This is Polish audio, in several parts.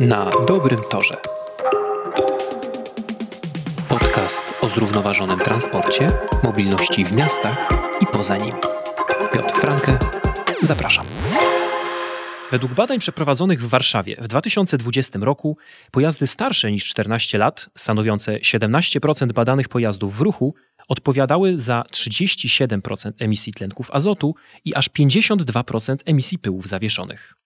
Na dobrym torze. Podcast o zrównoważonym transporcie, mobilności w miastach i poza nimi. Piotr Franke, zapraszam. Według badań przeprowadzonych w Warszawie w 2020 roku pojazdy starsze niż 14 lat, stanowiące 17% badanych pojazdów w ruchu, odpowiadały za 37% emisji tlenków azotu i aż 52% emisji pyłów zawieszonych.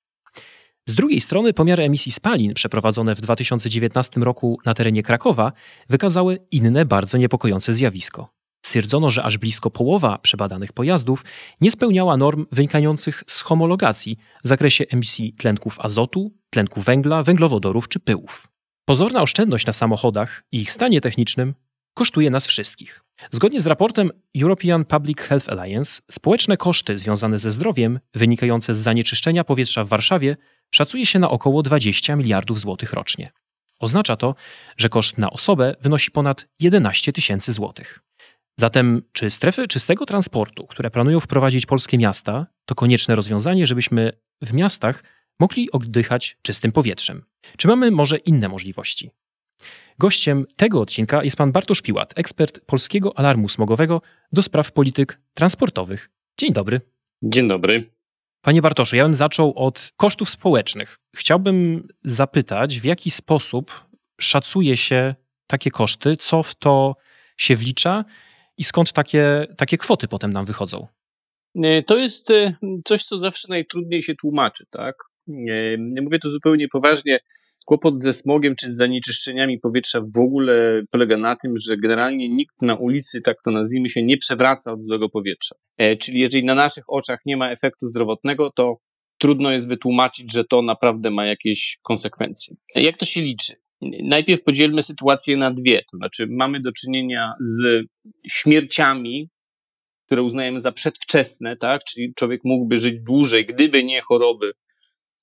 Z drugiej strony pomiary emisji spalin przeprowadzone w 2019 roku na terenie Krakowa wykazały inne bardzo niepokojące zjawisko. Stwierdzono, że aż blisko połowa przebadanych pojazdów nie spełniała norm wynikających z homologacji w zakresie emisji tlenków azotu, tlenku węgla, węglowodorów czy pyłów. Pozorna oszczędność na samochodach i ich stanie technicznym kosztuje nas wszystkich. Zgodnie z raportem European Public Health Alliance, społeczne koszty związane ze zdrowiem wynikające z zanieczyszczenia powietrza w Warszawie szacuje się na około 20 miliardów złotych rocznie. Oznacza to, że koszt na osobę wynosi ponad 11 tysięcy złotych. Zatem, czy strefy czystego transportu, które planują wprowadzić polskie miasta, to konieczne rozwiązanie, żebyśmy w miastach mogli oddychać czystym powietrzem? Czy mamy może inne możliwości? Gościem tego odcinka jest pan Bartosz Piłat, ekspert Polskiego Alarmu Smogowego do spraw polityk transportowych. Dzień dobry. Dzień dobry. Panie Bartoszu, ja bym zaczął od kosztów społecznych. Chciałbym zapytać, w jaki sposób szacuje się takie koszty, co w to się wlicza i skąd takie, takie kwoty potem nam wychodzą? E, to jest e, coś, co zawsze najtrudniej się tłumaczy, tak? Nie mówię to zupełnie poważnie. Kłopot ze smogiem czy z zanieczyszczeniami powietrza w ogóle polega na tym, że generalnie nikt na ulicy, tak to nazwijmy się, nie przewraca od złego powietrza. E, czyli jeżeli na naszych oczach nie ma efektu zdrowotnego, to trudno jest wytłumaczyć, że to naprawdę ma jakieś konsekwencje. Jak to się liczy? Najpierw podzielmy sytuację na dwie. To znaczy, mamy do czynienia z śmierciami, które uznajemy za przedwczesne, tak? Czyli człowiek mógłby żyć dłużej, gdyby nie choroby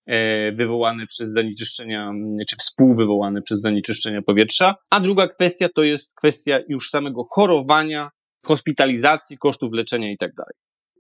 e, wywołane przez zanieczyszczenia, czy współwywołane przez zanieczyszczenia powietrza. A druga kwestia to jest kwestia już samego chorowania, hospitalizacji, kosztów leczenia i tak dalej.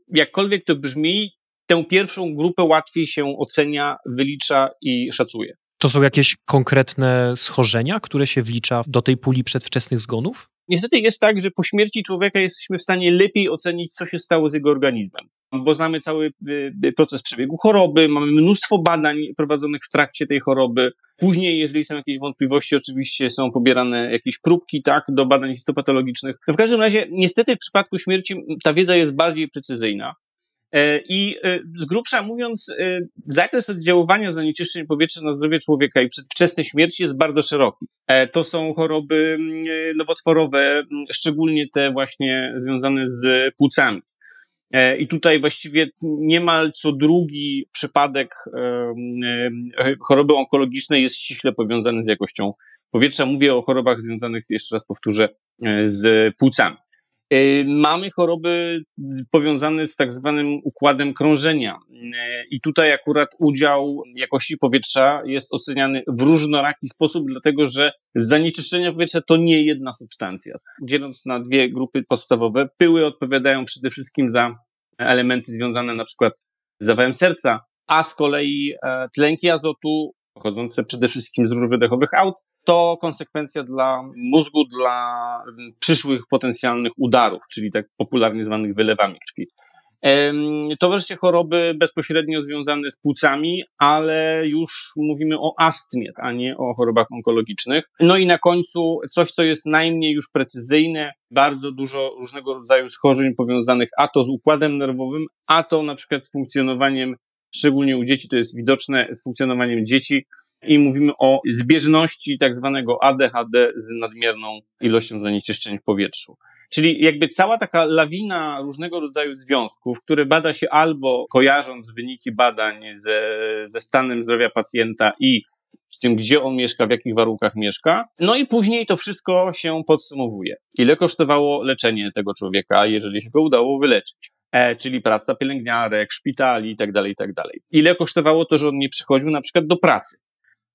Jakkolwiek to brzmi, tę pierwszą grupę łatwiej się ocenia, wylicza i szacuje. To są jakieś konkretne schorzenia, które się wlicza do tej puli przedwczesnych zgonów? Niestety jest tak, że po śmierci człowieka jesteśmy w stanie lepiej ocenić, co się stało z jego organizmem, bo znamy cały y, y, proces przebiegu choroby, mamy mnóstwo badań prowadzonych w trakcie tej choroby. Później, jeżeli są jakieś wątpliwości, oczywiście są pobierane jakieś próbki, tak, do badań histopatologicznych. w każdym razie, niestety w przypadku śmierci ta wiedza jest bardziej precyzyjna. E, I e, z grubsza mówiąc, e, zakres oddziaływania zanieczyszczeń powietrza na zdrowie człowieka i przedwczesnej śmierci jest bardzo szeroki. To są choroby nowotworowe, szczególnie te właśnie związane z płucami. I tutaj właściwie niemal co drugi przypadek choroby onkologicznej jest ściśle powiązany z jakością powietrza. Mówię o chorobach związanych, jeszcze raz powtórzę, z płucami. Y, mamy choroby powiązane z tak zwanym układem krążenia. Y, I tutaj akurat udział jakości powietrza jest oceniany w różnoraki sposób, dlatego że zanieczyszczenie powietrza to nie jedna substancja. Dzieląc na dwie grupy podstawowe, pyły odpowiadają przede wszystkim za elementy związane na przykład z zawałem serca, a z kolei e, tlenki azotu pochodzące przede wszystkim z rur wydechowych aut to konsekwencja dla mózgu, dla przyszłych potencjalnych udarów, czyli tak popularnie zwanych wylewami krwi. To wreszcie choroby bezpośrednio związane z płucami, ale już mówimy o astmie, a nie o chorobach onkologicznych. No i na końcu coś, co jest najmniej już precyzyjne, bardzo dużo różnego rodzaju schorzeń powiązanych a to z układem nerwowym, a to na przykład z funkcjonowaniem, szczególnie u dzieci to jest widoczne, z funkcjonowaniem dzieci, i mówimy o zbieżności tak zwanego ADHD z nadmierną ilością zanieczyszczeń w powietrzu. Czyli jakby cała taka lawina różnego rodzaju związków, które bada się albo kojarząc wyniki badań ze, ze stanem zdrowia pacjenta i z tym, gdzie on mieszka, w jakich warunkach mieszka. No i później to wszystko się podsumowuje. Ile kosztowało leczenie tego człowieka, jeżeli się go udało wyleczyć? E, czyli praca pielęgniarek, szpitali itd., tak itd. Tak Ile kosztowało to, że on nie przychodził na przykład do pracy?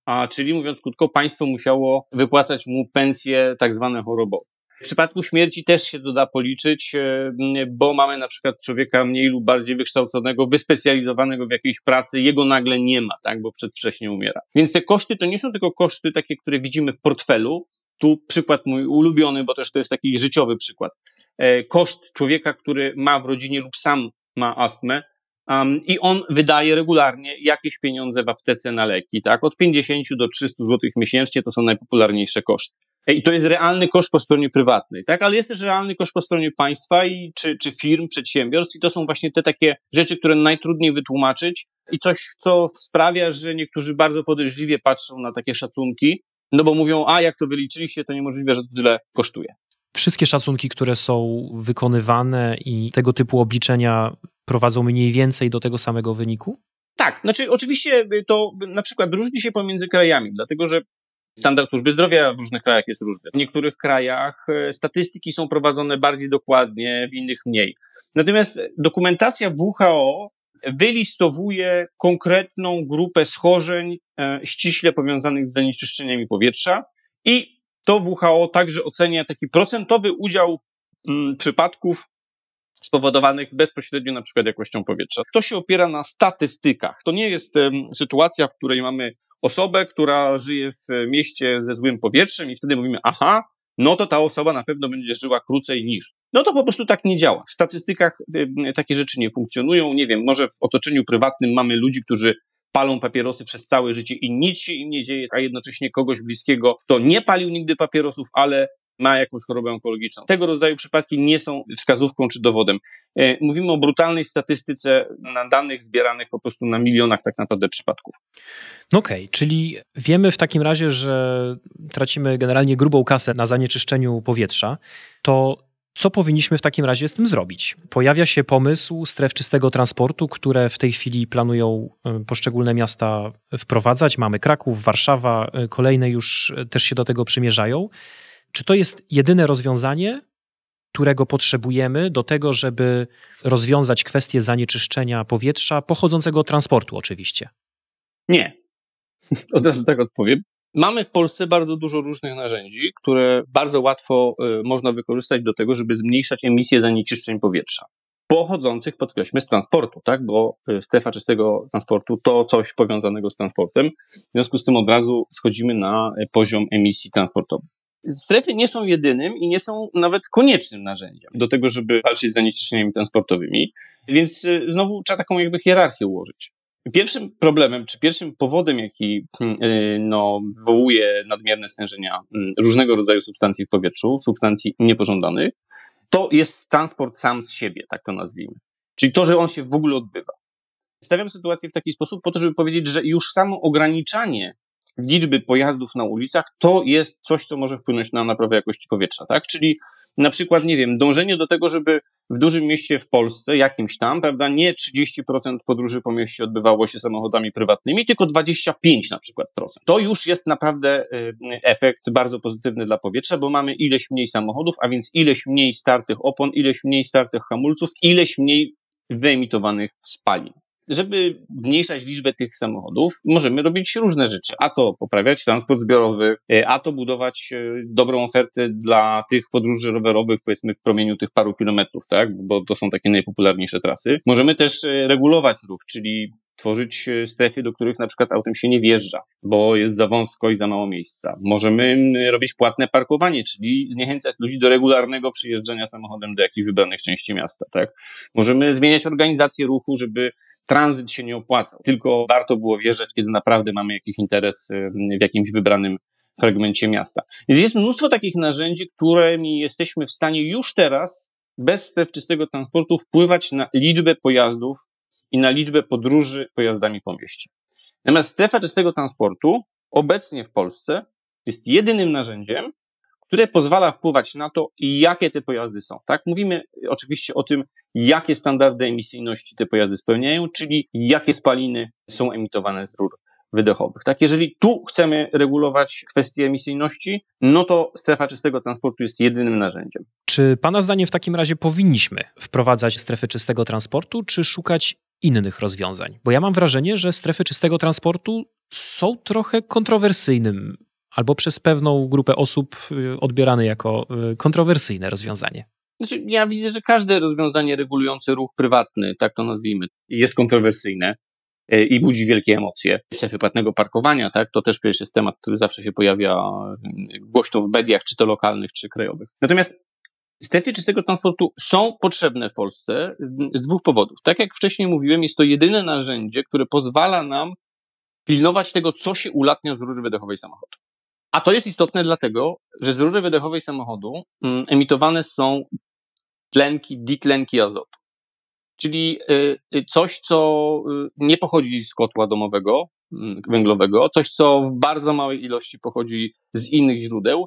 A czyli mówiąc krótko, państwo musiało wypłacać mu pensje tak zwane chorobowe. W przypadku śmierci też się to da policzyć, e, bo mamy na przykład człowieka mniej lub bardziej wykształconego, wyspecjalizowanego w jakiejś pracy, jego nagle nie ma, tak, bo przedwcześnie umiera. Więc te koszty to nie są tylko koszty takie, które widzimy w portfelu. Tu przykład mój ulubiony, bo też to jest taki życiowy przykład. E, koszt człowieka, który ma w rodzinie lub sam ma astmę, Um, I on wydaje regularnie jakieś pieniądze w aptece na leki, tak? Od 50 do 300 zł miesięcznie to są najpopularniejsze koszty. I to jest realny koszt po stronie prywatnej, tak? Ale jest też realny koszt po stronie państwa i, czy, czy firm, przedsiębiorstw i to są właśnie te takie rzeczy, które najtrudniej wytłumaczyć i coś, co sprawia, że niektórzy bardzo podejrzliwie patrzą na takie szacunki, no bo mówią, a jak to wyliczyliście, to niemożliwe, że to tyle kosztuje. Wszystkie szacunki, które są wykonywane i tego typu obliczenia prowadzą mniej więcej do tego samego wyniku? Tak, znaczy oczywiście to na przykład różni się pomiędzy krajami, dlatego że Standard służby zdrowia w różnych krajach jest różny. W niektórych krajach e, statystyki są prowadzone bardziej dokładnie, w innych mniej. Natomiast dokumentacja WHO wylistowuje konkretną grupę schorzeń e, ściśle powiązanych z zanieczyszczeniami powietrza i to WHO także ocenia taki procentowy udział mm, przypadków spowodowanych bezpośrednio na przykład jakością powietrza. To się opiera na statystykach. To nie jest sytuacja, w której mamy osobę, która żyje w mieście ze złym powietrzem i wtedy mówimy, aha, no to ta osoba na pewno będzie żyła krócej niż. No to po prostu tak nie działa. W statystykach takie rzeczy nie funkcjonują. Nie wiem, może w otoczeniu prywatnym mamy ludzi, którzy palą papierosy przez całe życie i nic się im nie dzieje, a jednocześnie kogoś bliskiego, kto nie palił nigdy papierosów, ale ma jakąś chorobę onkologiczną. Tego rodzaju przypadki nie są wskazówką czy dowodem. E, mówimy o brutalnej statystyce na danych zbieranych po prostu na milionach tak naprawdę przypadków. No okej, okay, czyli wiemy w takim razie, że tracimy generalnie grubą kasę na zanieczyszczeniu powietrza. To co powinniśmy w takim razie z tym zrobić? Pojawia się pomysł stref czystego transportu, które w tej chwili planują e, poszczególne miasta wprowadzać. Mamy Kraków, Warszawa, e, kolejne już też się do tego przymierzają. Czy to jest jedyne rozwiązanie, którego potrzebujemy do tego, żeby rozwiązać kwestię zanieczyszczenia powietrza pochodzącego od transportu, oczywiście? Nie. Od razu tak odpowiem. Mamy w Polsce bardzo dużo różnych narzędzi, które bardzo łatwo y, można wykorzystać do tego, żeby zmniejszać emisję zanieczyszczeń powietrza. Pochodzących, podkreślmy, z transportu, tak? Bo y, strefa czystego transportu to coś powiązanego z transportem. W związku z tym od razu schodzimy na y, poziom emisji transportowych. Strefy nie są jedynym i nie są nawet koniecznym narzędziem do tego, żeby walczyć z zanieczyszczeniami transportowymi, więc y, znowu trzeba taką jakby hierarchię ułożyć. Pierwszym problemem, czy pierwszym powodem, jaki hmm, y, no, wywołuje nadmierne stężenia hmm, różnego rodzaju substancji w powietrzu, substancji niepożądanych, to jest transport sam z siebie, tak to nazwijmy. Czyli to, że on się w ogóle odbywa. Stawiam sytuację w taki sposób po to, żeby powiedzieć, że już samo ograniczanie liczby pojazdów na ulicach, to jest coś, co może wpłynąć na naprawę jakości powietrza, tak? Czyli na przykład, nie wiem, dążenie do tego, żeby w dużym mieście w Polsce, jakimś tam, prawda, nie 30% podróży po mieście odbywało się samochodami prywatnymi, tylko 25 na przykład procent. To już jest naprawdę y, efekt bardzo pozytywny dla powietrza, bo mamy ileś mniej samochodów, a więc ileś mniej startych opon, ileś mniej startych hamulców, ileś mniej wyemitowanych spalin żeby zmniejszać liczbę tych samochodów, możemy robić różne rzeczy. A to poprawiać transport zbiorowy, e, a to budować e, dobrą ofertę dla tych podróży rowerowych, powiedzmy w promieniu tych paru kilometrów, tak? Bo to są takie najpopularniejsze trasy. Możemy też e, regulować ruch, czyli tworzyć strefy, do których na przykład autem się nie wjeżdża, bo jest za wąsko i za mało miejsca. Możemy robić płatne parkowanie, czyli zniechęcać ludzi do regularnego przyjeżdżania samochodem do jakichś wybranych części miasta, tak? Możemy zmieniać organizację ruchu, żeby tranzyt się nie opłacał, tylko warto było wjeżdżać, kiedy naprawdę mamy jakiś interes y, w jakimś wybranym fragmencie miasta. Więc jest mnóstwo takich narzędzi, którymi jesteśmy w stanie już teraz, bez stref czystego transportu, wpływać na liczbę pojazdów i na liczbę podróży pojazdami po mieście. Natomiast strefa czystego transportu obecnie w Polsce jest jedynym narzędziem, które pozwala wpływać na to, jakie te pojazdy są. Tak? Mówimy oczywiście o tym, jakie standardy emisyjności te pojazdy spełniają, czyli jakie spaliny są emitowane z rur wydechowych. Tak, jeżeli tu chcemy regulować kwestie emisyjności, no to strefa czystego transportu jest jedynym narzędziem. Czy Pana zdaniem w takim razie powinniśmy wprowadzać strefy czystego transportu, czy szukać innych rozwiązań? Bo ja mam wrażenie, że strefy czystego transportu są trochę kontrowersyjnym albo przez pewną grupę osób y, odbierane jako y, kontrowersyjne rozwiązanie? Znaczy, ja widzę, że każde rozwiązanie regulujące ruch prywatny, tak to nazwijmy, jest kontrowersyjne e, i budzi wielkie emocje. Strefy płatnego parkowania, tak, to też przecież jest temat, który zawsze się pojawia głośno w mediach, czy to lokalnych, czy krajowych. Natomiast strefy czystego transportu są potrzebne w Polsce z dwóch powodów. Tak jak wcześniej mówiłem, jest to jedyne narzędzie, które pozwala nam pilnować tego, co się ulatnia z rury wydechowej samochodu. A to jest istotne dlatego, że z rury wydechowej samochodu mm, emitowane są tlenki, ditlenki azotu. Czyli y, y, coś, co y, nie pochodzi z kotła domowego, mm, węglowego, coś, co w bardzo małej ilości pochodzi z innych źródeł.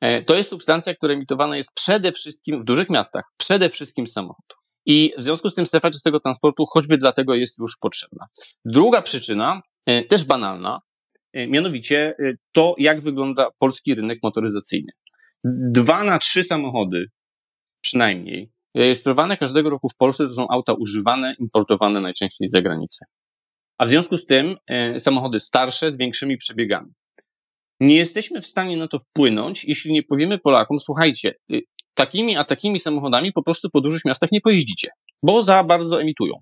E, to jest substancja, która emitowana jest przede wszystkim w dużych miastach, przede wszystkim z samochodu. I w związku z tym strefa czystego transportu choćby dlatego jest już potrzebna. Druga przyczyna, e, też banalna, mianowicie to, jak wygląda polski rynek motoryzacyjny. Dwa na trzy samochody przynajmniej, rejestrowane każdego roku w Polsce to są auta używane, importowane najczęściej z zagranicy. A w związku z tym e, samochody starsze z większymi przebiegami. Nie jesteśmy w stanie na to wpłynąć, jeśli nie powiemy Polakom, słuchajcie, takimi a takimi samochodami po prostu po dużych miastach nie pojeździcie, bo za bardzo emitują.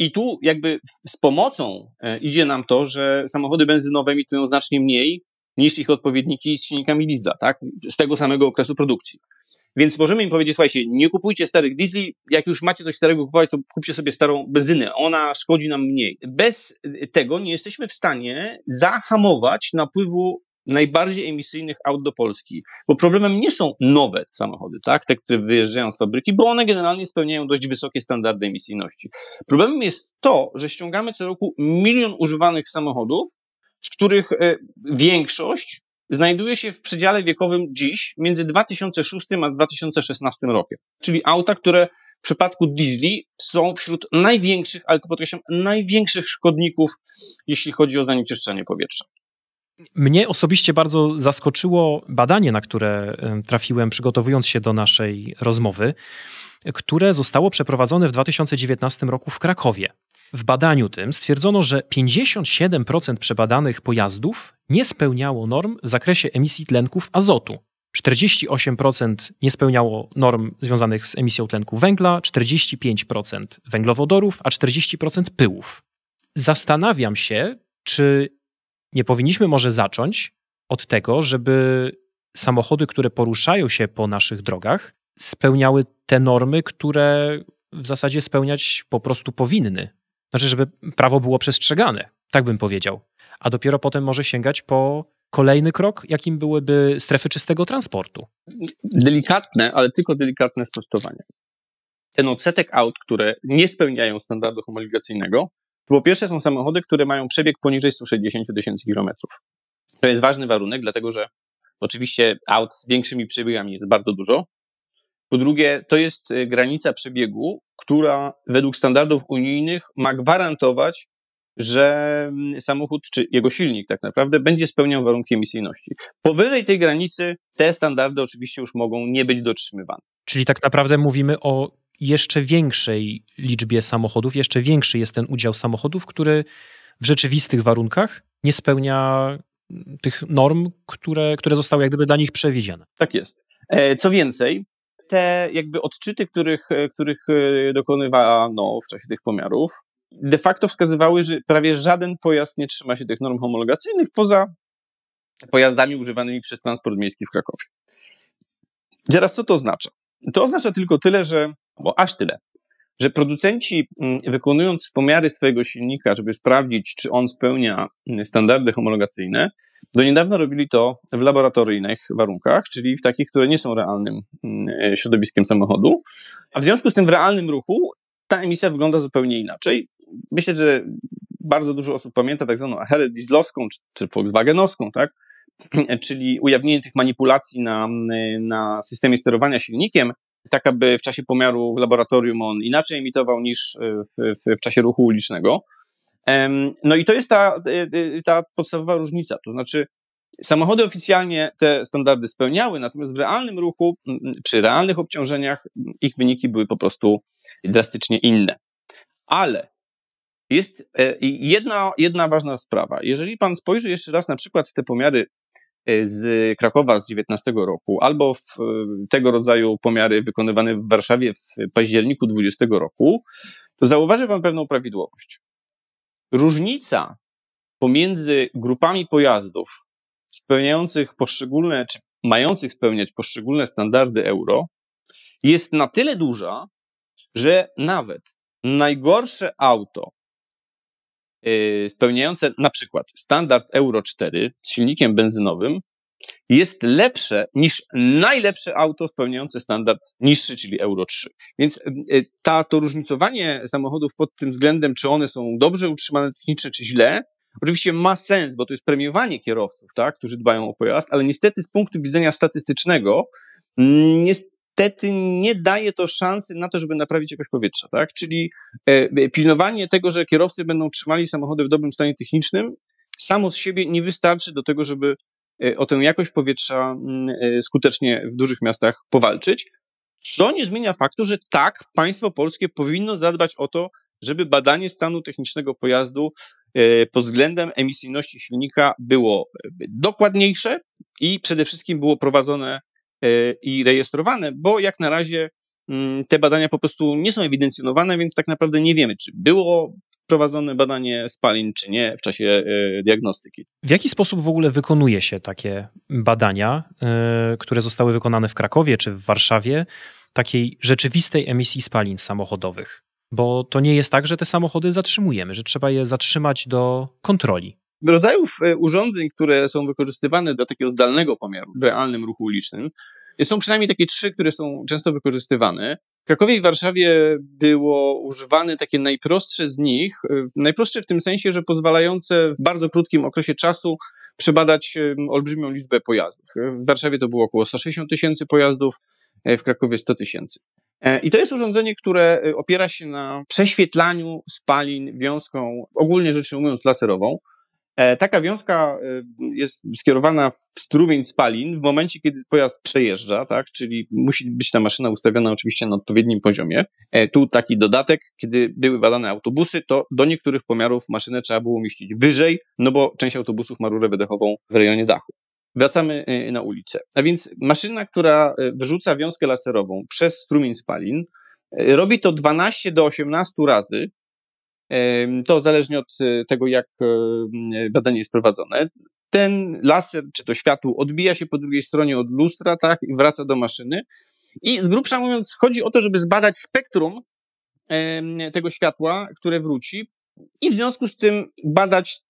I tu jakby z pomocą e, idzie nam to, że samochody benzynowe emitują znacznie mniej niż ich odpowiedniki z silnikami diesla, tak? Z tego samego okresu produkcji. Więc możemy im powiedzieć, słuchajcie, nie kupujcie starych diesli, jak już macie coś starego kupować, to kupcie sobie starą benzynę, ona szkodzi nam mniej. Bez tego nie jesteśmy w stanie zahamować napływu najbardziej emisyjnych aut do Polski. Bo problemem nie są nowe samochody, tak? Te, które wyjeżdżają z fabryki, bo one generalnie spełniają dość wysokie standardy emisyjności. Problemem jest to, że ściągamy co roku milion używanych samochodów, z których e, większość znajduje się w przedziale wiekowym dziś między 2006 a 2016 rokiem. Czyli auta, które w przypadku diesli są wśród największych, ale to podkreślam, największych szkodników, jeśli chodzi o zanieczyszczenie powietrza. Mnie osobiście bardzo zaskoczyło badanie, na które trafiłem przygotowując się do naszej rozmowy, które zostało przeprowadzone w 2019 roku w Krakowie. W badaniu tym stwierdzono, że 57% przebadanych pojazdów nie spełniało norm w zakresie emisji tlenków azotu. 48% nie spełniało norm związanych z emisją tlenku węgla, 45% węglowodorów, a 40% pyłów. Zastanawiam się, czy nie powinniśmy może zacząć od tego, żeby samochody, które poruszają się po naszych drogach, spełniały te normy, które w zasadzie spełniać po prostu powinny. Znaczy, żeby prawo było przestrzegane, tak bym powiedział. A dopiero potem może sięgać po kolejny krok, jakim byłyby strefy czystego transportu. Delikatne, ale tylko delikatne sprostowanie. Ten odsetek aut, które nie spełniają standardu homologacyjnego, po pierwsze są samochody, które mają przebieg poniżej 160 tysięcy kilometrów. To jest ważny warunek, dlatego że oczywiście aut z większymi przebiegami jest bardzo dużo, po drugie, to jest e, granica przebiegu, która według standardów unijnych ma gwarantować, że mm, samochód czy jego silnik tak naprawdę będzie spełniał warunki emisyjności. Powyżej tej granicy te standardy oczywiście już mogą nie być dotrzymywane. Czyli tak naprawdę mówimy o jeszcze większej liczbie samochodów, jeszcze większy jest ten udział samochodów, który w rzeczywistych warunkach nie spełnia mm, tych norm, które, które zostały jak gdyby dla nich przewidziane. Tak jest. E, co więcej, te jakby odczyty, których, e, których e, dokonywano w czasie tych pomiarów, de facto wskazywały, że prawie żaden pojazd nie trzyma się tych norm homologacyjnych poza pojazdami używanymi przez transport miejski w Krakowie. Teraz co to oznacza? To oznacza tylko tyle, że, bo aż tyle, że producenci mm, wykonując pomiary swojego silnika, żeby sprawdzić, czy on spełnia mm, standardy homologacyjne, do niedawna robili to w laboratoryjnych warunkach, czyli w takich, które nie są realnym mm, środowiskiem samochodu. A w związku z tym w realnym ruchu ta emisja wygląda zupełnie inaczej. Myślę, że bardzo dużo osób pamięta tak zwaną aferę dieslowską czy, czy volkswagenowską, tak? czyli ujawnienie tych manipulacji na, na systemie sterowania silnikiem, tak aby w czasie pomiaru w laboratorium on inaczej emitował niż w, w, w czasie ruchu ulicznego. No i to jest ta, e, e, ta podstawowa różnica. To znaczy, samochody oficjalnie te standardy spełniały, natomiast w realnym ruchu, przy realnych obciążeniach, ich wyniki były po prostu drastycznie inne. Ale jest e, jedna, jedna ważna sprawa. Jeżeli pan spojrzy jeszcze raz na przykład te pomiary z Krakowa z 19 roku, albo w tego rodzaju pomiary wykonywane w Warszawie w październiku 20 roku, to zauważy pan pewną prawidłowość. Różnica pomiędzy grupami pojazdów spełniających poszczególne, czy mających spełniać poszczególne standardy euro, jest na tyle duża, że nawet najgorsze auto spełniające na przykład standard Euro 4 z silnikiem benzynowym jest lepsze niż najlepsze auto spełniające standard niższy, czyli Euro 3. Więc yy, ta, to różnicowanie samochodów pod tym względem, czy one są dobrze utrzymane technicznie, czy źle, oczywiście ma sens, bo to jest premiowanie kierowców, tak, którzy dbają o pojazd, ale niestety z punktu widzenia statystycznego niestety nie daje to szansy na to, żeby naprawić jakość powietrza, tak? Czyli e, pilnowanie tego, że kierowcy będą trzymali samochody w dobrym stanie technicznym, samo z siebie nie wystarczy do tego, żeby e, o tę jakość powietrza mm, e, skutecznie w dużych miastach powalczyć. Co nie zmienia faktu, że tak, państwo polskie powinno zadbać o to, żeby badanie stanu technicznego pojazdu e, pod względem emisyjności silnika było e, dokładniejsze i przede wszystkim było prowadzone e, i rejestrowane, bo jak na razie mm, te badania po prostu nie są ewidencjonowane, więc tak naprawdę nie wiemy, czy było prowadzone badanie spalin, czy nie w czasie diagnostyki. W jaki sposób w ogóle wykonuje się takie badania, które zostały wykonane w Krakowie czy w Warszawie, takiej rzeczywistej emisji spalin samochodowych? Bo to nie jest tak, że te samochody zatrzymujemy, że trzeba je zatrzymać do kontroli. Rodzajów e, urządzeń, które są wykorzystywane do takiego zdalnego pomiaru w realnym ruchu ulicznym, są przynajmniej takie trzy, które są często wykorzystywane. W Krakowie i Warszawie było używane takie najprostsze z nich, e, najprostsze w tym sensie, że pozwalające w bardzo krótkim okresie czasu przebadać olbrzymią liczbę pojazdów. W Warszawie to było około 160 tysięcy pojazdów, e, w Krakowie 100 tysięcy. E, I to jest urządzenie, które e, opiera się na prześwietlaniu spalin wiązką, ogólnie rzecz ujmując, laserową. E, taka wiązka jest skierowana w strumień spalin w momencie, kiedy pojazd przejeżdża, tak? czyli musi być ta maszyna ustawiona oczywiście na odpowiednim poziomie. Tu taki dodatek, kiedy były badane autobusy, to do niektórych pomiarów maszynę trzeba było umieścić wyżej, no bo część autobusów ma rurę wydechową w rejonie dachu. Wracamy na ulicę. A więc maszyna, która wyrzuca wiązkę laserową przez strumień spalin, robi to 12 do 18 razy. To zależnie od tego, jak badanie jest prowadzone. Ten laser, czy to światło, odbija się po drugiej stronie od lustra, tak, i wraca do maszyny. I z grubsza mówiąc, chodzi o to, żeby zbadać spektrum tego światła, które wróci, i w związku z tym badać,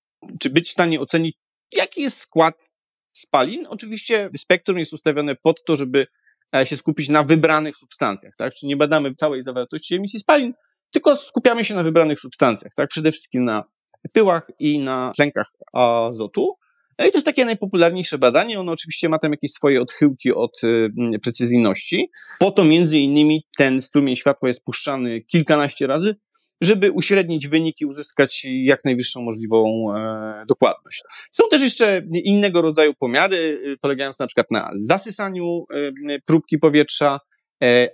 czy być w stanie ocenić, jaki jest skład spalin. Oczywiście spektrum jest ustawione pod to, żeby e, się skupić na wybranych substancjach, tak? Czyli nie badamy całej zawartości emisji spalin, tylko skupiamy się na wybranych substancjach, tak? Przede wszystkim na pyłach i na tlenkach azotu. No i to jest takie najpopularniejsze badanie. Ono oczywiście ma tam jakieś swoje odchyłki od y, precyzyjności. Po to między innymi ten strumień światła jest puszczany kilkanaście razy, żeby uśrednić wyniki, uzyskać jak najwyższą możliwą e, dokładność. Są też jeszcze innego rodzaju pomiary, y, polegające na przykład na zasysaniu e, próbki powietrza,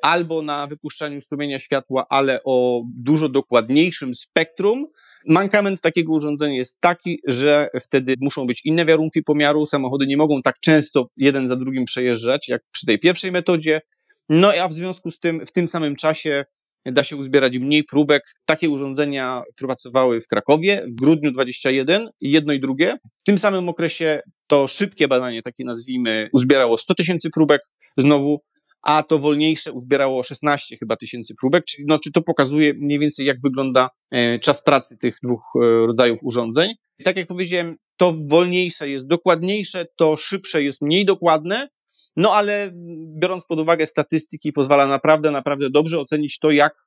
albo na wypuszczaniu strumienia światła, ale o dużo dokładniejszym spektrum. Mankament takiego urządzenia jest taki, że wtedy muszą być inne warunki pomiaru. Samochody nie mogą tak często jeden za drugim przejeżdżać, jak przy tej pierwszej metodzie. No a w związku z tym w tym samym czasie da się uzbierać mniej próbek. Takie urządzenia pracowały w Krakowie w grudniu 21, jedno i drugie. W tym samym okresie to szybkie badanie, takie nazwijmy, uzbierało 100 tysięcy próbek znowu, a to wolniejsze uzbierało 16 chyba tysięcy próbek, czyli no, czy to pokazuje mniej więcej jak wygląda e, czas pracy tych dwóch e, rodzajów urządzeń. Tak jak powiedziałem, to wolniejsze jest dokładniejsze, to szybsze jest mniej dokładne, no ale biorąc pod uwagę statystyki, pozwala naprawdę, naprawdę dobrze ocenić to, jak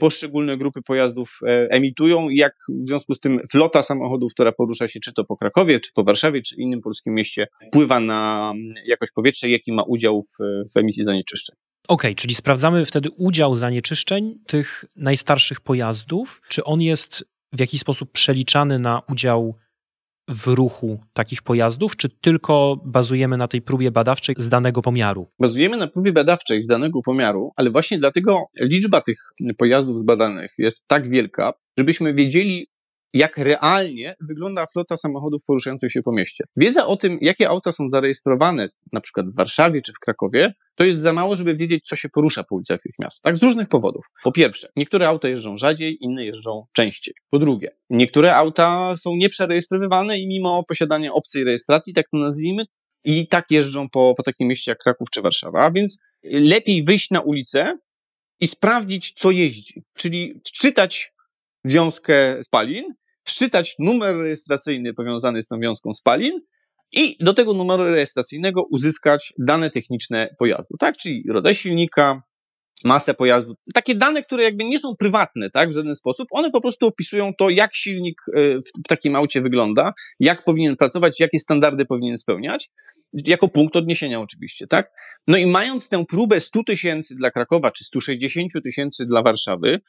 poszczególne grupy pojazdów e, emitują jak w związku z tym flota samochodów, która porusza się czy to po Krakowie, czy po Warszawie, czy innym polskim mieście, wpływa na jakość powietrza i jaki ma udział w, w emisji zanieczyszczeń. Okay, czyli sprawdzamy wtedy udział zanieczyszczeń tych najstarszych pojazdów. Czy on jest w jakiś sposób przeliczany na udział w ruchu takich pojazdów, czy tylko bazujemy na tej próbie badawczej z danego pomiaru? Bazujemy na próbie badawczej z danego pomiaru, ale właśnie dlatego liczba tych pojazdów zbadanych jest tak wielka, żebyśmy wiedzieli, jak realnie wygląda flota samochodów poruszających się po mieście. Wiedza o tym, jakie auta są zarejestrowane, na przykład w Warszawie czy w Krakowie, to jest za mało, żeby wiedzieć, co się porusza po ulicach tych miast. Tak, z różnych powodów. Po pierwsze, niektóre auta jeżdżą rzadziej, inne jeżdżą częściej. Po drugie, niektóre auta są nieprzerejestrowywane i mimo posiadania obcej rejestracji, tak to nazwijmy, i tak jeżdżą po, po takim mieście jak Kraków czy Warszawa. A więc lepiej wyjść na ulicę i sprawdzić, co jeździ. Czyli czytać wiązkę spalin, szczytać numer rejestracyjny powiązany z tą wiązką spalin i do tego numeru rejestracyjnego uzyskać dane techniczne pojazdu, tak? Czyli rodzaj silnika, masę pojazdu. Takie dane, które jakby nie są prywatne, tak, w żaden sposób, one po prostu opisują to, jak silnik e, w, w takim aucie wygląda, jak powinien pracować, jakie standardy powinien spełniać, jako punkt odniesienia oczywiście, tak? No i mając tę próbę 100 tysięcy dla Krakowa, czy 160 tysięcy dla Warszawy,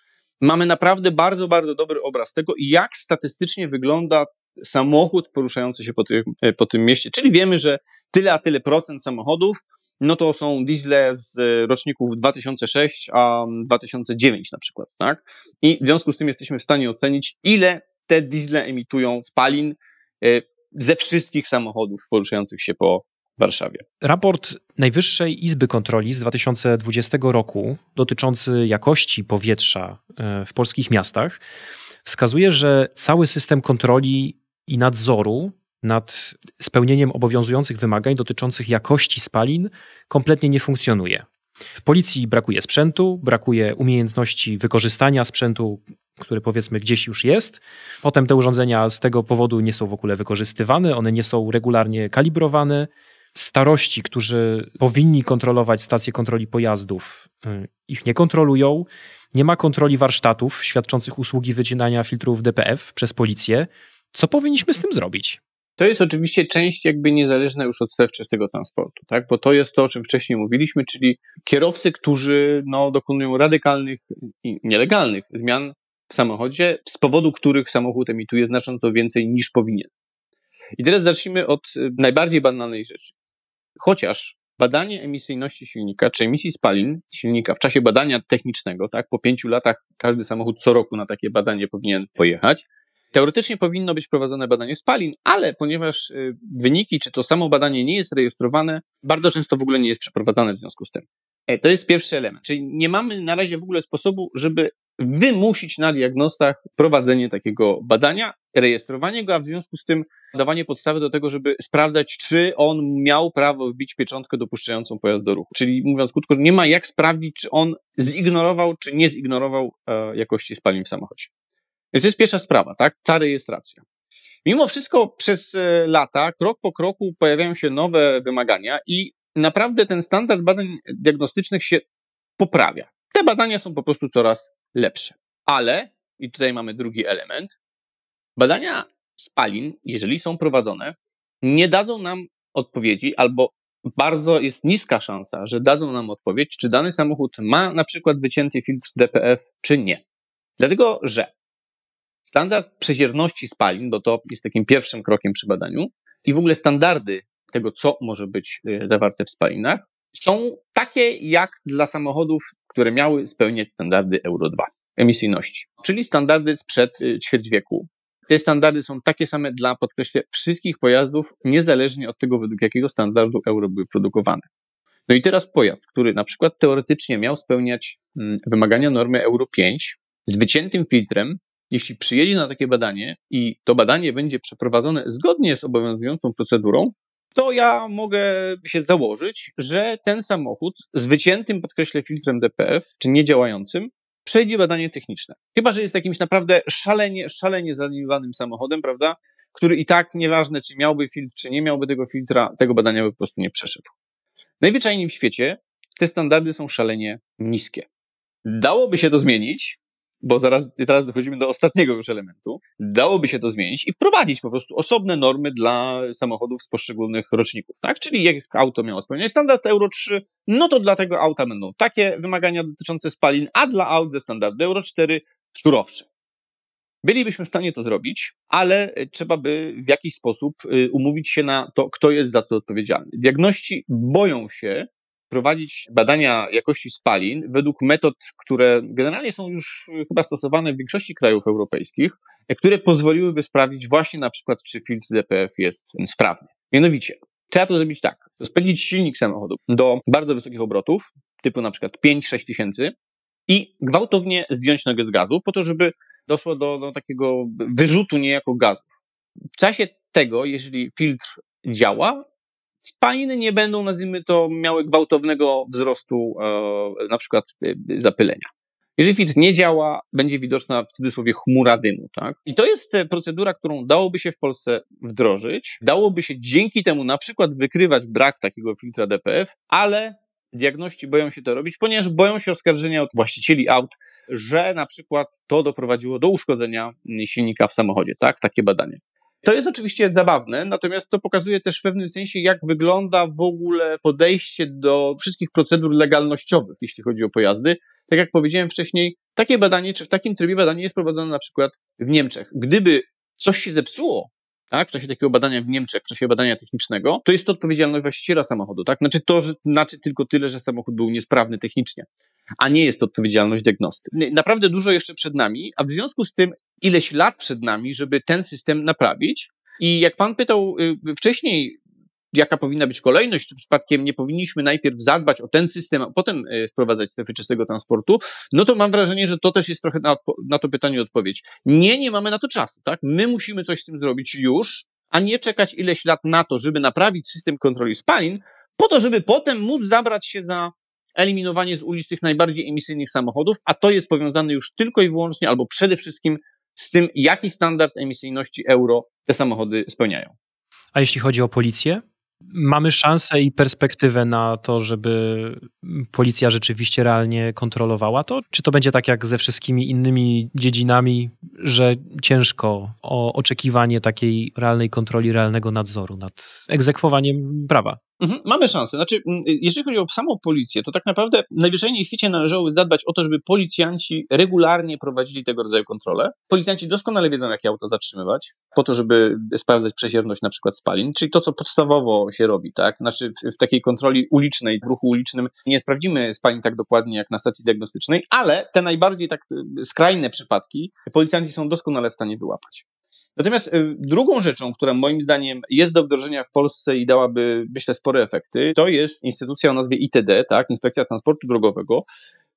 mamy naprawdę bardzo, bardzo dobry obraz tego, jak statystycznie wygląda samochód poruszający się po tym, e, po tym mieście. Czyli wiemy, że tyle a tyle procent samochodów, no to są diesle z roczników 2006 a 2009 na przykład, tak? I w związku z tym jesteśmy w stanie ocenić, ile te diesle emitują spalin e, ze wszystkich samochodów poruszających się po Warszawie. Raport Najwyższej Izby Kontroli z 2020 roku dotyczący jakości powietrza e, w polskich miastach wskazuje, że cały system kontroli i nadzoru nad spełnieniem obowiązujących wymagań dotyczących jakości spalin kompletnie nie funkcjonuje. W policji brakuje sprzętu, brakuje umiejętności wykorzystania sprzętu, który powiedzmy gdzieś już jest. Potem te urządzenia z tego powodu nie są w ogóle wykorzystywane, one nie są regularnie kalibrowane. Starości, którzy powinni kontrolować stacje kontroli pojazdów, y, ich nie kontrolują. Nie ma kontroli warsztatów świadczących usługi wycinania filtrów DPF przez policję. Co powinniśmy z tym zrobić? To jest oczywiście część jakby niezależna już od stref czystego transportu, tak? Bo to jest to, o czym wcześniej mówiliśmy, czyli kierowcy, którzy no, dokonują radykalnych i nielegalnych zmian w samochodzie, z powodu których samochód emituje znacząco więcej niż powinien. I teraz zacznijmy od y, najbardziej banalnej rzeczy. Chociaż badanie emisyjności silnika, czy emisji spalin silnika w czasie badania technicznego, tak, po pięciu latach każdy samochód co roku na takie badanie powinien pojechać, Teoretycznie powinno być prowadzone badanie spalin, ale ponieważ y, wyniki, czy to samo badanie nie jest rejestrowane, bardzo często w ogóle nie jest przeprowadzane w związku z tym. E, to jest pierwszy element. Czyli nie mamy na razie w ogóle sposobu, żeby wymusić na diagnostach prowadzenie takiego badania, rejestrowanie go, a w związku z tym dawanie podstawy do tego, żeby sprawdzać, czy on miał prawo wbić pieczątkę dopuszczającą pojazd do ruchu. Czyli mówiąc krótko, nie ma jak sprawdzić, czy on zignorował, czy nie zignorował e, jakości spalin w samochodzie. Więc to jest pierwsza sprawa, tak? Ta rejestracja. Mimo wszystko przez e, lata, krok po kroku pojawiają się nowe wymagania i naprawdę ten standard badań diagnostycznych się poprawia. Te badania są po prostu coraz lepsze. Ale, i tutaj mamy drugi element, badania spalin, jeżeli są prowadzone, nie dadzą nam odpowiedzi albo bardzo jest niska szansa, że dadzą nam odpowiedź, czy dany samochód ma na przykład wycięty filtr DPF, czy nie. Dlatego, że Standard przezierności spalin, bo to jest takim pierwszym krokiem przy badaniu, i w ogóle standardy tego, co może być y, zawarte w spalinach, są takie jak dla samochodów, które miały spełniać standardy Euro 2 emisyjności, czyli standardy sprzed y, ćwierć wieku. Te standardy są takie same dla, podkreślę, wszystkich pojazdów, niezależnie od tego, według jakiego standardu euro były produkowane. No i teraz pojazd, który na przykład teoretycznie miał spełniać mm, wymagania normy Euro 5 z wyciętym filtrem, jeśli przyjedzie na takie badanie i to badanie będzie przeprowadzone zgodnie z obowiązującą procedurą, to ja mogę się założyć, że ten samochód z wyciętym, podkreślę, filtrem DPF, czy niedziałającym, przejdzie badanie techniczne. Chyba, że jest jakimś naprawdę szalenie, szalenie zaniedbanym samochodem, prawda? Który i tak, nieważne czy miałby filtr, czy nie miałby tego filtra, tego badania by po prostu nie przeszedł. Najwyczajniej w świecie te standardy są szalenie niskie. Dałoby się to zmienić, bo zaraz, teraz dochodzimy do ostatniego już elementu, dałoby się to zmienić i wprowadzić po prostu osobne normy dla samochodów z poszczególnych roczników, tak? Czyli jak auto miało spełniać standard Euro 3, no to dla tego auta będą takie wymagania dotyczące spalin, a dla aut ze standardu Euro 4 surowsze. Bylibyśmy w stanie to zrobić, ale trzeba by w jakiś sposób y, umówić się na to, kto jest za to odpowiedzialny. Diagności boją się prowadzić badania jakości spalin według metod, które generalnie są już chyba stosowane w większości krajów europejskich, które pozwoliłyby sprawdzić właśnie na przykład, czy filtr DPF jest sprawny. Mianowicie, trzeba to zrobić tak, spędzić silnik samochodów do bardzo wysokich obrotów, typu na przykład 5-6 tysięcy i gwałtownie zdjąć nogę z gazu, po to, żeby doszło do, do takiego wyrzutu niejako gazów. W czasie tego, jeżeli filtr działa, spaliny nie będą, nazwijmy to, miały gwałtownego wzrostu e, na przykład e, zapylenia. Jeżeli filtr nie działa, będzie widoczna w cudzysłowie chmura dymu, tak? I to jest e, procedura, którą dałoby się w Polsce wdrożyć. Dałoby się dzięki temu na przykład wykrywać brak takiego filtra DPF, ale diagności boją się to robić, ponieważ boją się oskarżenia od właścicieli aut, że na przykład to doprowadziło do uszkodzenia silnika w samochodzie, tak? Takie badanie. To jest oczywiście zabawne, natomiast to pokazuje też w pewnym sensie, jak wygląda w ogóle podejście do wszystkich procedur legalnościowych, jeśli chodzi o pojazdy. Tak jak powiedziałem wcześniej, takie badanie, czy w takim trybie badanie jest prowadzone na przykład w Niemczech. Gdyby coś się zepsuło, tak, w czasie takiego badania w Niemczech, w czasie badania technicznego, to jest to odpowiedzialność właściciela samochodu, tak? Znaczy to, że, znaczy tylko tyle, że samochód był niesprawny technicznie, a nie jest to odpowiedzialność diagnosty. Naprawdę dużo jeszcze przed nami, a w związku z tym ileś lat przed nami, żeby ten system naprawić. I jak pan pytał y, wcześniej, jaka powinna być kolejność, czy przypadkiem nie powinniśmy najpierw zadbać o ten system, a potem y, wprowadzać strefy czystego transportu, no to mam wrażenie, że to też jest trochę na, na to pytanie odpowiedź. Nie, nie mamy na to czasu, tak? My musimy coś z tym zrobić już, a nie czekać ileś lat na to, żeby naprawić system kontroli spalin, po to, żeby potem móc zabrać się za eliminowanie z ulic tych najbardziej emisyjnych samochodów, a to jest powiązane już tylko i wyłącznie albo przede wszystkim z tym, jaki standard emisyjności euro te samochody spełniają. A jeśli chodzi o policję? Mamy szansę i perspektywę na to, żeby policja rzeczywiście realnie kontrolowała to? Czy to będzie tak jak ze wszystkimi innymi dziedzinami, że ciężko o oczekiwanie takiej realnej kontroli, realnego nadzoru nad egzekwowaniem prawa? Mhm, mamy szansę. Znaczy, jeżeli chodzi o samą policję, to tak naprawdę w najwyższej świecie należałoby zadbać o to, żeby policjanci regularnie prowadzili tego rodzaju kontrole. Policjanci doskonale wiedzą, jakie auto zatrzymywać, po to, żeby sprawdzać przezierność na przykład spalin, czyli to, co podstawowo się robi, tak? Znaczy, w, w takiej kontroli ulicznej, w ruchu ulicznym nie sprawdzimy spalin tak dokładnie jak na stacji diagnostycznej, ale te najbardziej tak skrajne przypadki policjanci są doskonale w stanie wyłapać. Natomiast y, drugą rzeczą, która moim zdaniem jest do wdrożenia w Polsce i dałaby, myślę, spore efekty, to jest instytucja o nazwie ITD, tak, Inspekcja Transportu Drogowego,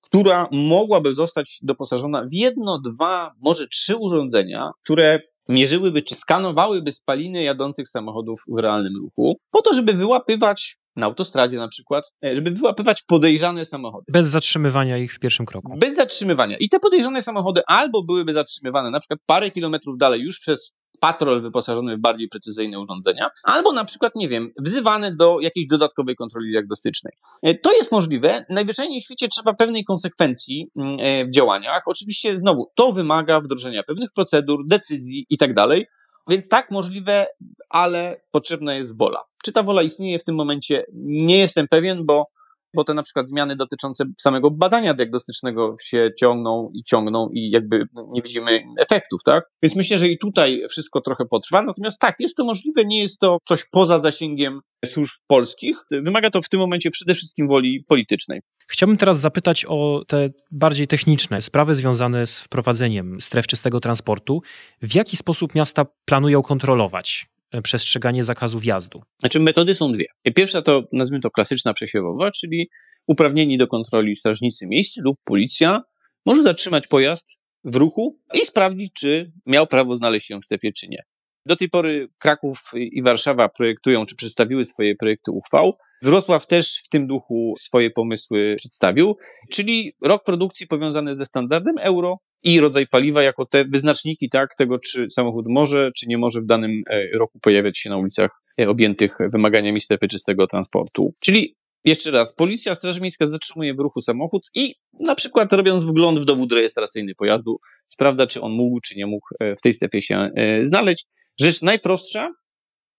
która mogłaby zostać doposażona w jedno, dwa, może trzy urządzenia, które mierzyłyby czy skanowałyby spaliny jadących samochodów w realnym ruchu, po to, żeby wyłapywać na autostradzie na przykład, e, żeby wyłapywać podejrzane samochody. Bez zatrzymywania ich w pierwszym kroku. Bez zatrzymywania. I te podejrzane samochody albo byłyby zatrzymywane na przykład parę kilometrów dalej już przez patrol wyposażony w bardziej precyzyjne urządzenia, albo na przykład, nie wiem, wzywane do jakiejś dodatkowej kontroli diagnostycznej. E, to jest możliwe. Najwyżej w świecie trzeba pewnej konsekwencji mm, e, w działaniach. Oczywiście, znowu, to wymaga wdrożenia pewnych procedur, decyzji i tak dalej. Więc tak, możliwe, ale potrzebna jest wola. Czy ta wola istnieje w tym momencie? Nie jestem pewien, bo, bo te na przykład zmiany dotyczące samego badania diagnostycznego się ciągną i ciągną i jakby nie widzimy efektów, tak? Więc myślę, że i tutaj wszystko trochę potrwa. Natomiast tak, jest to możliwe, nie jest to coś poza zasięgiem służb polskich. Wymaga to w tym momencie przede wszystkim woli politycznej. Chciałbym teraz zapytać o te bardziej techniczne sprawy związane z wprowadzeniem stref czystego transportu. W jaki sposób miasta planują kontrolować przestrzeganie zakazu wjazdu? Znaczy, metody są dwie. Pierwsza to, nazwijmy to klasyczna przesiewowa, czyli uprawnieni do kontroli strażnicy miejsc lub policja może zatrzymać pojazd w ruchu i sprawdzić, czy miał prawo znaleźć się w strefie, czy nie. Do tej pory Kraków i Warszawa projektują, czy przedstawiły swoje projekty uchwał. Wrocław też w tym duchu swoje pomysły przedstawił, czyli rok produkcji powiązany ze standardem euro i rodzaj paliwa jako te wyznaczniki tak, tego, czy samochód może, czy nie może w danym e, roku pojawiać się na ulicach e, objętych wymaganiami strefy czystego transportu. Czyli jeszcze raz, policja, Straż Miejska zatrzymuje w ruchu samochód i na przykład robiąc wgląd w dowód rejestracyjny pojazdu, sprawdza, czy on mógł, czy nie mógł e, w tej strefie się znaleźć. Rzecz najprostsza,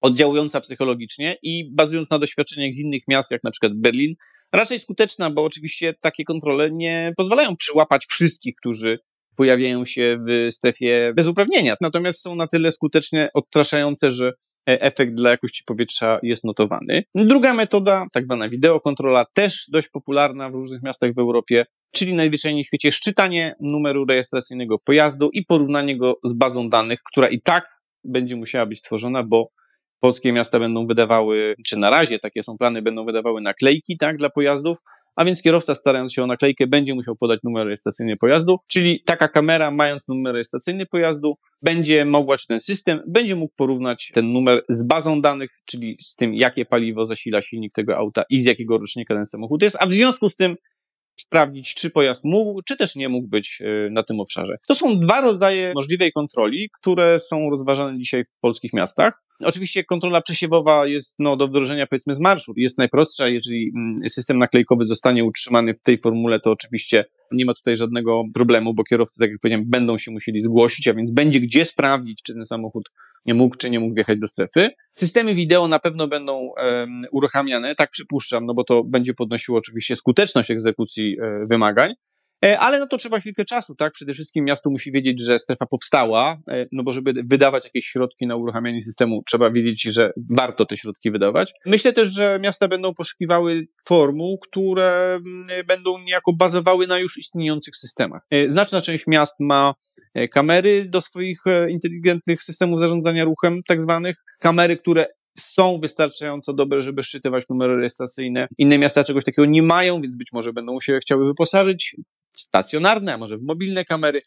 oddziałująca psychologicznie i bazując na doświadczeniach z innych miast, jak na przykład Berlin, raczej skuteczna, bo oczywiście takie kontrole nie pozwalają przyłapać wszystkich, którzy pojawiają się w strefie bez uprawnienia. Natomiast są na tyle skutecznie odstraszające, że efekt dla jakości powietrza jest notowany. Druga metoda, tak zwana wideokontrola, też dość popularna w różnych miastach w Europie, czyli najzwyczajniej w świecie szczytanie numeru rejestracyjnego pojazdu i porównanie go z bazą danych, która i tak będzie musiała być tworzona, bo polskie miasta będą wydawały, czy na razie takie są plany, będą wydawały naklejki tak, dla pojazdów, a więc kierowca starając się o naklejkę będzie musiał podać numer rejestracyjny pojazdu, czyli taka kamera mając numer rejestracyjny pojazdu będzie mogła, czy ten system będzie mógł porównać ten numer z bazą danych, czyli z tym, jakie paliwo zasila silnik tego auta i z jakiego rocznika ten samochód jest, a w związku z tym sprawdzić, czy pojazd mógł, czy też nie mógł być e, na tym obszarze. To są dwa rodzaje możliwej kontroli, które są rozważane dzisiaj w polskich miastach. Oczywiście kontrola przesiewowa jest no, do wdrożenia powiedzmy z marszu. Jest najprostsza, jeżeli mm, system naklejkowy zostanie utrzymany w tej formule, to oczywiście nie ma tutaj żadnego problemu, bo kierowcy, tak jak powiedziałem, będą się musieli zgłosić, a więc będzie gdzie sprawdzić, czy ten samochód nie mógł, czy nie mógł wjechać do strefy. Systemy wideo na pewno będą um, uruchamiane, tak przypuszczam, no bo to będzie podnosiło oczywiście skuteczność egzekucji e, wymagań. E, ale no to trzeba chwilkę czasu, tak? Przede wszystkim miasto musi wiedzieć, że strefa powstała, e, no bo żeby wydawać jakieś środki na uruchamianie systemu, trzeba wiedzieć, że warto te środki wydawać. Myślę też, że miasta będą poszukiwały formuł, które mm, będą niejako bazowały na już istniejących systemach. E, znaczna część miast ma kamery do swoich inteligentnych systemów zarządzania ruchem, tak zwanych, kamery, które są wystarczająco dobre, żeby szczytywać numery rejestracyjne. Inne miasta czegoś takiego nie mają, więc być może będą się chciały wyposażyć stacjonarne, a może w mobilne kamery.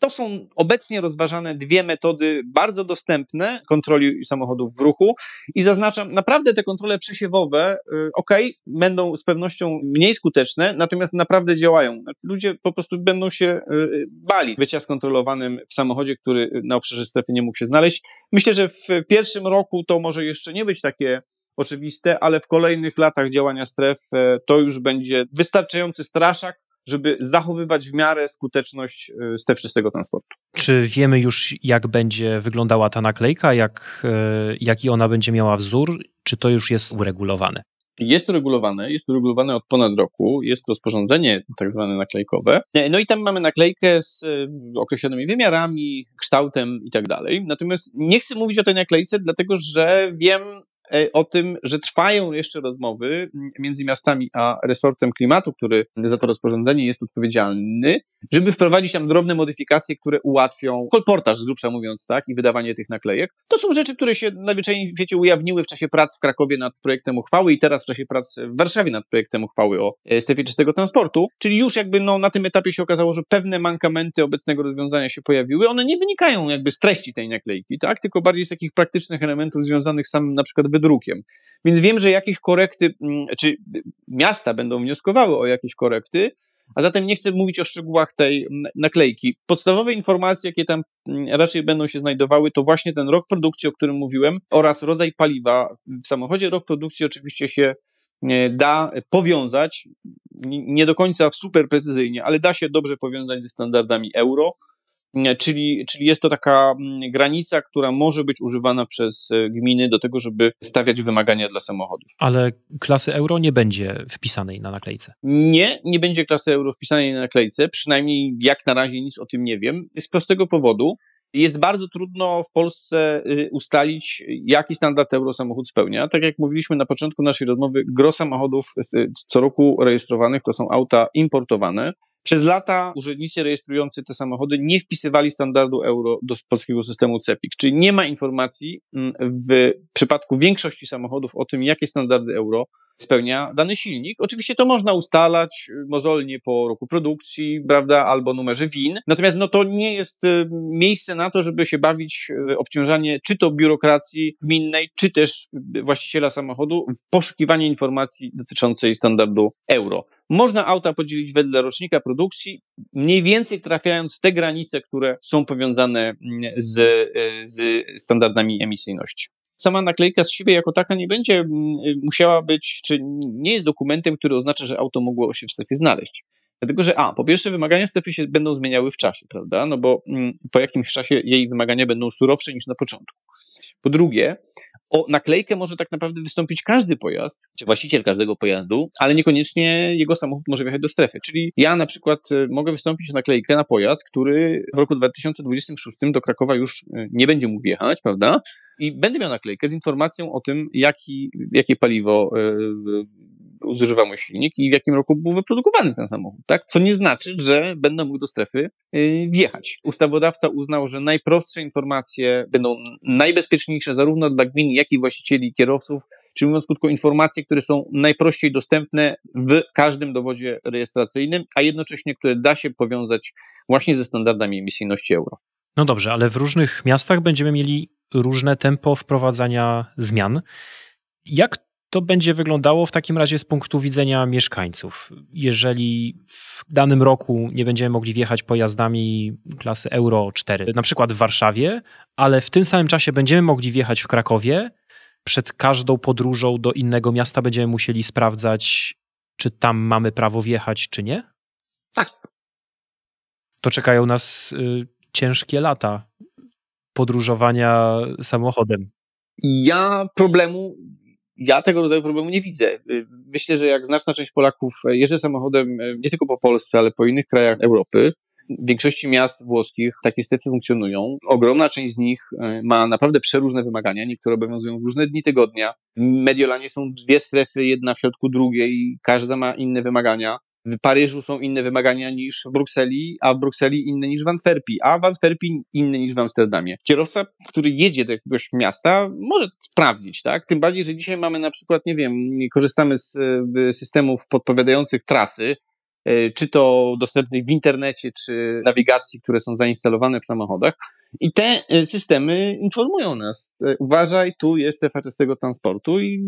To są obecnie rozważane dwie metody bardzo dostępne kontroli samochodów w ruchu i zaznaczam, naprawdę te kontrole przesiewowe, y, ok, będą z pewnością mniej skuteczne, natomiast naprawdę działają. Ludzie po prostu będą się y, bali bycia skontrolowanym w samochodzie, który na obszarze strefy nie mógł się znaleźć. Myślę, że w pierwszym roku to może jeszcze nie być takie oczywiste, ale w kolejnych latach działania stref y, to już będzie wystarczający straszak, żeby zachowywać w miarę skuteczność y, stref czystego transportu. Czy wiemy już, jak będzie wyglądała ta naklejka, jak, y, jaki ona będzie miała wzór, czy to już jest uregulowane? Jest to regulowane, jest to regulowane od ponad roku, jest to rozporządzenie tak zwane naklejkowe. No i tam mamy naklejkę z y, określonymi wymiarami, kształtem i tak dalej. Natomiast nie chcę mówić o tej naklejce, dlatego że wiem E, o tym, że trwają jeszcze rozmowy między miastami a resortem klimatu, który za to rozporządzenie jest odpowiedzialny, żeby wprowadzić tam drobne modyfikacje, które ułatwią kolportaż, z grubsza mówiąc, tak, i wydawanie tych naklejek. To są rzeczy, które się najzwyczajniej w świecie ujawniły w czasie prac w Krakowie nad projektem uchwały i teraz w czasie prac w Warszawie nad projektem uchwały o e, strefie czystego transportu, czyli już jakby no, na tym etapie się okazało, że pewne mankamenty obecnego rozwiązania się pojawiły. One nie wynikają jakby z treści tej naklejki, tak, tylko bardziej z takich praktycznych elementów związanych z samym na przykład wydrukiem. Więc wiem, że jakieś korekty, mm, czy miasta będą wnioskowały o jakieś korekty, a zatem nie chcę mówić o szczegółach tej mm, naklejki. Podstawowe informacje, jakie tam mm, raczej będą się znajdowały, to właśnie ten rok produkcji, o którym mówiłem, oraz rodzaj paliwa. W samochodzie rok produkcji oczywiście się e, da powiązać, nie do końca super precyzyjnie, ale da się dobrze powiązać ze standardami euro. Czyli, czyli jest to taka mm, granica, która może być używana przez e, gminy do tego, żeby stawiać wymagania dla samochodów. Ale klasy euro nie będzie wpisanej na naklejce. Nie, nie będzie klasy euro wpisanej na naklejce, przynajmniej jak na razie nic o tym nie wiem. Z prostego powodu, jest bardzo trudno w Polsce y, ustalić, jaki standard euro samochód spełnia. Tak jak mówiliśmy na początku naszej rozmowy, gro samochodów y, co roku rejestrowanych to są auta importowane. Przez lata urzędnicy rejestrujący te samochody nie wpisywali standardu euro do polskiego systemu CEPIK, czyli nie ma informacji mm, w przypadku większości samochodów o tym, jakie standardy euro spełnia dany silnik. Oczywiście to można ustalać y, mozolnie po roku produkcji, prawda, albo numerze WIN. Natomiast no, to nie jest y, miejsce na to, żeby się bawić w obciążanie czy to biurokracji gminnej, czy też właściciela samochodu w poszukiwanie informacji dotyczącej standardu euro. Można auta podzielić wedle rocznika produkcji, mniej więcej trafiając w te granice, które są powiązane mm, z, y, z standardami emisyjności sama naklejka z siebie jako taka nie będzie mm, musiała być, czy nie jest dokumentem, który oznacza, że auto mogło się w strefie znaleźć. Dlatego, że a, po pierwsze wymagania strefy się będą zmieniały w czasie, prawda? No bo mm, po jakimś czasie jej wymagania będą surowsze niż na początku. Po drugie, o naklejkę może tak naprawdę wystąpić każdy pojazd, czy właściciel każdego pojazdu, ale niekoniecznie jego samochód może wjechać do strefy. Czyli ja na przykład y, mogę wystąpić o naklejkę na pojazd, który w roku 2026 do Krakowa już y, nie będzie mógł wjechać, prawda? i będę miał naklejkę z informacją o tym, jaki, jakie paliwo zużywa mój silnik i w jakim roku był wyprodukowany ten samochód, tak? Co nie znaczy, że będę mógł do strefy wjechać. Ustawodawca uznał, że najprostsze informacje będą najbezpieczniejsze zarówno dla gmin, jak i właścicieli kierowców, czyli mówiąc krótko, informacje, które są najprościej dostępne w każdym dowodzie rejestracyjnym, a jednocześnie, które da się powiązać właśnie ze standardami emisyjności euro. No dobrze, ale w różnych miastach będziemy mieli różne tempo wprowadzania zmian. Jak to będzie wyglądało w takim razie z punktu widzenia mieszkańców? Jeżeli w danym roku nie będziemy mogli wjechać pojazdami klasy Euro 4, na przykład w Warszawie, ale w tym samym czasie będziemy mogli wjechać w Krakowie, przed każdą podróżą do innego miasta będziemy musieli sprawdzać, czy tam mamy prawo wjechać, czy nie? Tak. To czekają nas y, ciężkie lata podróżowania samochodem. Ja problemu, ja tego rodzaju problemu nie widzę. Y, myślę, że jak znaczna część Polaków jeżdżę samochodem y, nie tylko po Polsce, ale po innych krajach Europy, w większości miast włoskich takie strefy funkcjonują. Ogromna część z nich e, ma naprawdę przeróżne wymagania. Niektóre obowiązują w różne dni tygodnia. W Mediolanie są dwie strefy, jedna w środku drugiej. Każda ma inne wymagania. W Paryżu są inne wymagania niż w Brukseli, a w Brukseli inne niż w Antwerpii, a w Antwerpii inne niż w Amsterdamie. Kierowca, który jedzie do jakiegoś miasta, może sprawdzić, tak? Tym bardziej, że dzisiaj mamy na przykład, nie wiem, korzystamy z e, systemów podpowiadających trasy, czy to dostępnych w internecie, czy nawigacji, które są zainstalowane w samochodach. I te e, systemy informują nas. E, uważaj, tu jest strefa czystego transportu i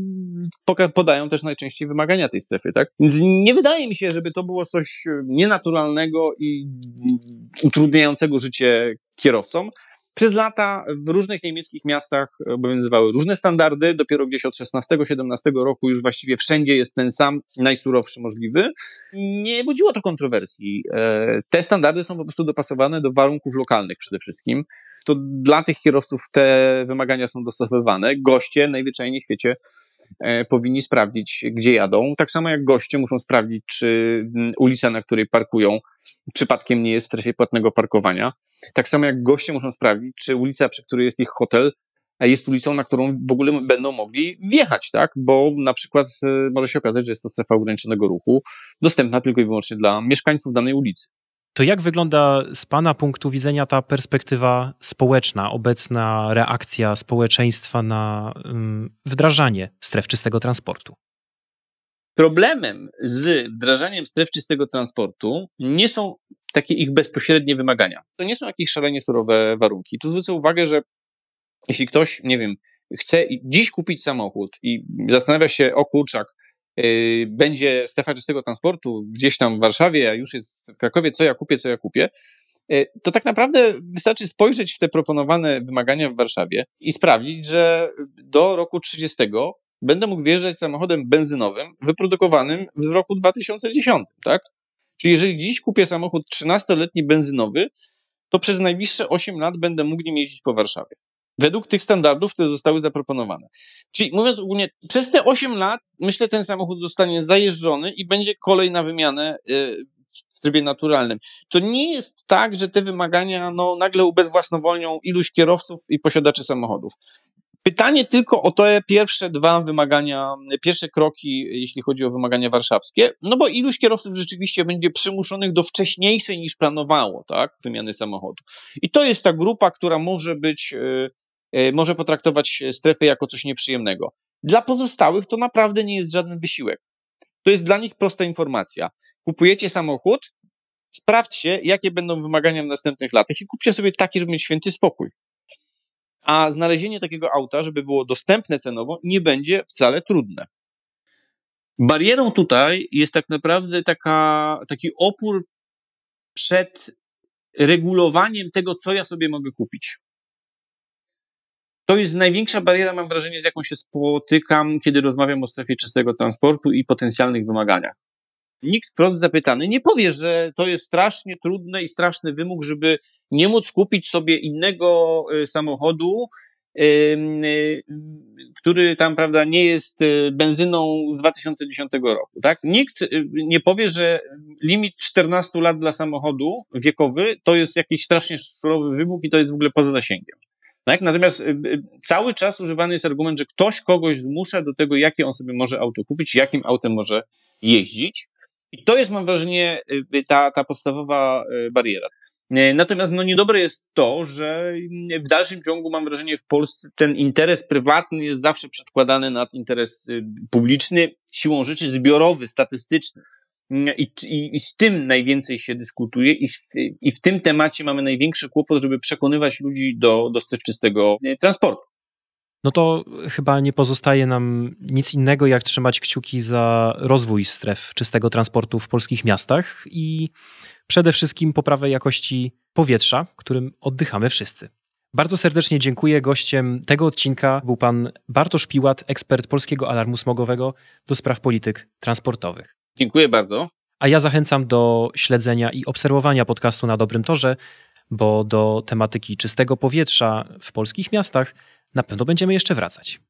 podają też najczęściej wymagania tej strefy, tak? Więc nie wydaje mi się, żeby to było coś nienaturalnego i utrudniającego życie kierowcom. Przez lata w różnych niemieckich miastach obowiązywały różne standardy. Dopiero gdzieś od 16-17 roku już właściwie wszędzie jest ten sam, najsurowszy możliwy. Nie budziło to kontrowersji. E, te standardy są po prostu dopasowane do warunków lokalnych przede wszystkim. To dla tych kierowców te wymagania są dostosowywane. Goście najzwyczajniej w świecie e, powinni sprawdzić, gdzie jadą. Tak samo jak goście muszą sprawdzić, czy mm, ulica, na której parkują, przypadkiem nie jest w strefie płatnego parkowania. Tak samo jak goście muszą sprawdzić, czy ulica, przy której jest ich hotel, jest ulicą, na którą w ogóle będą mogli wjechać, tak? Bo na przykład e, może się okazać, że jest to strefa ograniczonego ruchu, dostępna tylko i wyłącznie dla mieszkańców danej ulicy. To jak wygląda z Pana punktu widzenia ta perspektywa społeczna, obecna reakcja społeczeństwa na wdrażanie stref czystego transportu? Problemem z wdrażaniem stref czystego transportu nie są takie ich bezpośrednie wymagania. To nie są jakieś szalenie surowe warunki. Tu zwrócę uwagę, że jeśli ktoś, nie wiem, chce dziś kupić samochód i zastanawia się, o kurczak, będzie strefa czystego transportu gdzieś tam w Warszawie, a już jest w Krakowie, co ja kupię, co ja kupię, yy, to tak naprawdę wystarczy spojrzeć w te proponowane wymagania w Warszawie i sprawdzić, że do roku 30 będę mógł wjeżdżać samochodem benzynowym wyprodukowanym w roku 2010, tak? Czyli jeżeli dziś kupię samochód 13-letni benzynowy, to przez najbliższe 8 lat będę mógł nim jeździć po Warszawie. Według tych standardów, które zostały zaproponowane. Czyli mówiąc ogólnie, przez te 8 lat, myślę, ten samochód zostanie zajeżdżony i będzie kolej na wymianę y, w trybie naturalnym. To nie jest tak, że te wymagania no, nagle ubezwłasnowolnią iluś kierowców i posiadaczy samochodów. Pytanie tylko o te pierwsze dwa wymagania, pierwsze kroki, jeśli chodzi o wymagania warszawskie, no bo iluś kierowców rzeczywiście będzie przymuszonych do wcześniejszej niż planowało, tak, wymiany samochodu. I to jest ta grupa, która może być, e, może potraktować strefę jako coś nieprzyjemnego. Dla pozostałych to naprawdę nie jest żaden wysiłek. To jest dla nich prosta informacja. Kupujecie samochód, sprawdźcie, jakie będą wymagania w następnych latach i kupcie sobie taki, żeby mieć święty spokój a znalezienie takiego auta, żeby było dostępne cenowo, nie będzie wcale trudne. Barierą tutaj jest tak naprawdę taka, taki opór przed regulowaniem tego, co ja sobie mogę kupić. To jest największa bariera, mam wrażenie, z jaką się spotykam, kiedy rozmawiam o strefie czystego transportu i potencjalnych wymaganiach nikt wprost zapytany nie powie, że to jest strasznie trudny i straszny wymóg, żeby nie móc kupić sobie innego y, samochodu, y, który tam, prawda, nie jest y, benzyną z 2010 roku, tak? Nikt nie powie, że limit 14 lat dla samochodu wiekowy to jest jakiś strasznie surowy wymóg i to jest w ogóle poza zasięgiem. Tak? Natomiast y, y, cały czas używany jest argument, że ktoś kogoś zmusza do tego, jakie on sobie może auto kupić, jakim autem może jeździć. I to jest, mam wrażenie, y, ta, ta podstawowa bariera. Natomiast no, niedobre jest to, że w dalszym ciągu mam wrażenie w Polsce ten interes prywatny jest zawsze przedkładany nad interes publiczny, siłą rzeczy zbiorowy, statystyczny. I, i, I, z tym najwięcej się dyskutuje, i w, i w tym temacie mamy największy kłopot, żeby przekonywać ludzi do dostaw czystego e, transportu. No to chyba nie pozostaje nam nic innego, jak trzymać kciuki za rozwój stref czystego transportu w polskich miastach i przede wszystkim poprawę jakości powietrza, którym oddychamy wszyscy. Bardzo serdecznie dziękuję. Gościem tego odcinka był pan Bartosz Piłat, ekspert Polskiego Alarmu Smogowego do spraw polityk transportowych. Dziękuję bardzo. A ja zachęcam do śledzenia i obserwowania podcastu na dobrym torze, bo do tematyki czystego powietrza w polskich miastach na pewno będziemy jeszcze wracać.